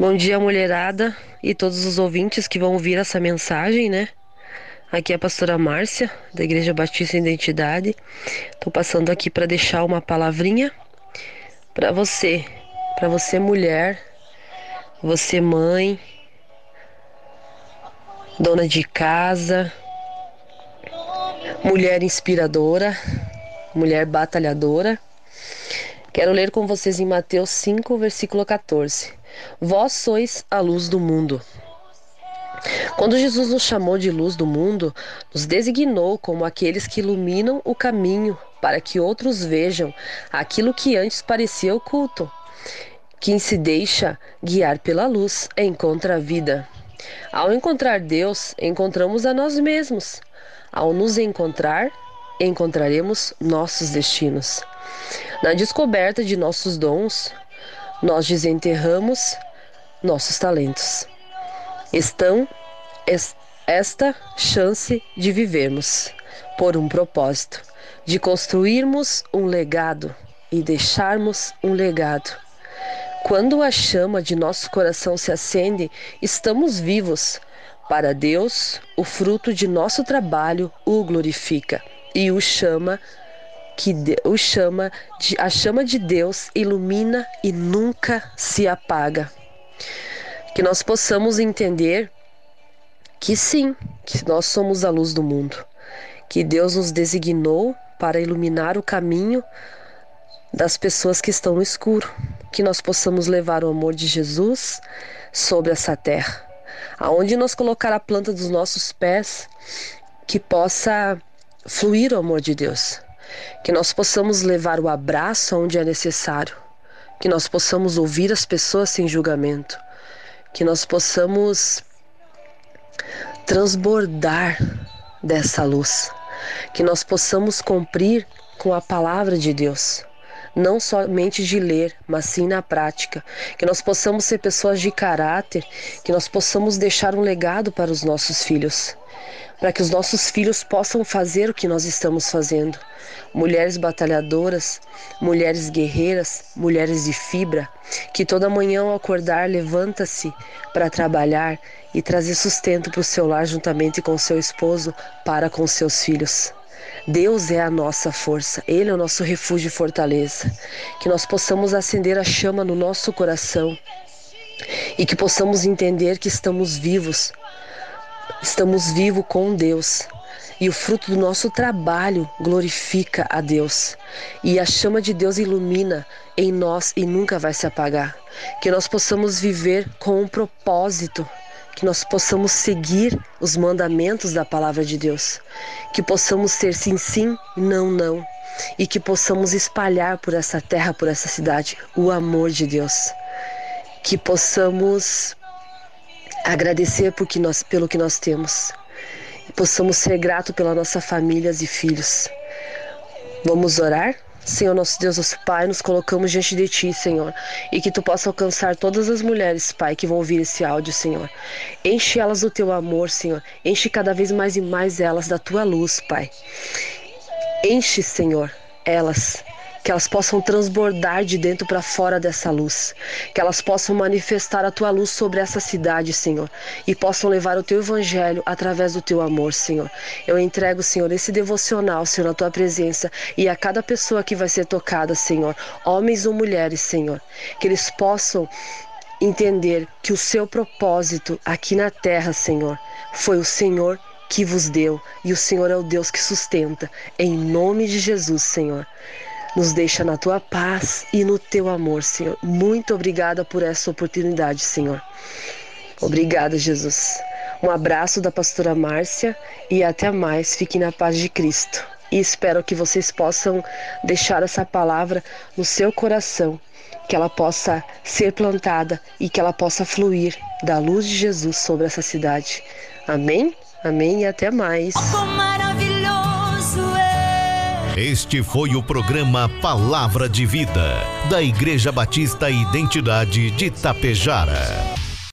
Bom dia, mulherada e todos os ouvintes que vão ouvir essa mensagem, né? Aqui é a pastora Márcia, da Igreja Batista Identidade. Estou passando aqui para deixar uma palavrinha para você, para você mulher, você mãe, dona de casa, mulher inspiradora, mulher batalhadora. Quero ler com vocês em Mateus 5, versículo 14. Vós sois a luz do mundo. Quando Jesus nos chamou de luz do mundo, nos designou como aqueles que iluminam o caminho para que outros vejam aquilo que antes parecia oculto. Quem se deixa guiar pela luz encontra a vida. Ao encontrar Deus, encontramos a nós mesmos. Ao nos encontrar, encontraremos nossos destinos. Na descoberta de nossos dons, nós desenterramos nossos talentos. Estão esta chance de vivermos por um propósito, de construirmos um legado e deixarmos um legado. Quando a chama de nosso coração se acende, estamos vivos. Para Deus, o fruto de nosso trabalho o glorifica e o chama que o chama de, a chama de Deus ilumina e nunca se apaga. Que nós possamos entender que sim, que nós somos a luz do mundo, que Deus nos designou para iluminar o caminho das pessoas que estão no escuro, que nós possamos levar o amor de Jesus sobre essa terra, aonde nós colocar a planta dos nossos pés, que possa fluir o amor de Deus, que nós possamos levar o abraço onde é necessário, que nós possamos ouvir as pessoas sem julgamento, que nós possamos transbordar dessa luz, que nós possamos cumprir com a palavra de Deus, não somente de ler, mas sim na prática, que nós possamos ser pessoas de caráter, que nós possamos deixar um legado para os nossos filhos para que os nossos filhos possam fazer o que nós estamos fazendo. Mulheres batalhadoras, mulheres guerreiras, mulheres de fibra, que toda manhã ao acordar levanta-se para trabalhar e trazer sustento para o seu lar juntamente com seu esposo, para com seus filhos. Deus é a nossa força, Ele é o nosso refúgio e fortaleza. Que nós possamos acender a chama no nosso coração e que possamos entender que estamos vivos Estamos vivos com Deus e o fruto do nosso trabalho glorifica a Deus. E a chama de Deus ilumina em nós e nunca vai se apagar. Que nós possamos viver com um propósito, que nós possamos seguir os mandamentos da palavra de Deus, que possamos ser sim, sim, não, não, e que possamos espalhar por essa terra, por essa cidade, o amor de Deus. Que possamos agradecer por que nós, pelo que nós temos e possamos ser gratos pela nossa famílias e filhos. Vamos orar? Senhor nosso Deus, nosso Pai, nos colocamos diante de Ti, Senhor, e que Tu possa alcançar todas as mulheres, Pai, que vão ouvir esse áudio, Senhor. Enche elas do Teu amor, Senhor. Enche cada vez mais e mais elas da Tua luz, Pai. Enche, Senhor, elas que elas possam transbordar de dentro para fora dessa luz, que elas possam manifestar a tua luz sobre essa cidade, Senhor, e possam levar o teu evangelho através do teu amor, Senhor. Eu entrego, Senhor, esse devocional, Senhor, na tua presença e a cada pessoa que vai ser tocada, Senhor, homens ou mulheres, Senhor, que eles possam entender que o seu propósito aqui na terra, Senhor, foi o Senhor que vos deu e o Senhor é o Deus que sustenta. Em nome de Jesus, Senhor. Nos deixa na tua paz e no teu amor, Senhor. Muito obrigada por essa oportunidade, Senhor. Obrigada, Jesus. Um abraço da pastora Márcia e até mais. Fique na paz de Cristo. E espero que vocês possam deixar essa palavra no seu coração, que ela possa ser plantada e que ela possa fluir da luz de Jesus sobre essa cidade. Amém? Amém e até mais. Este foi o programa Palavra de Vida, da Igreja Batista Identidade de Tapejara.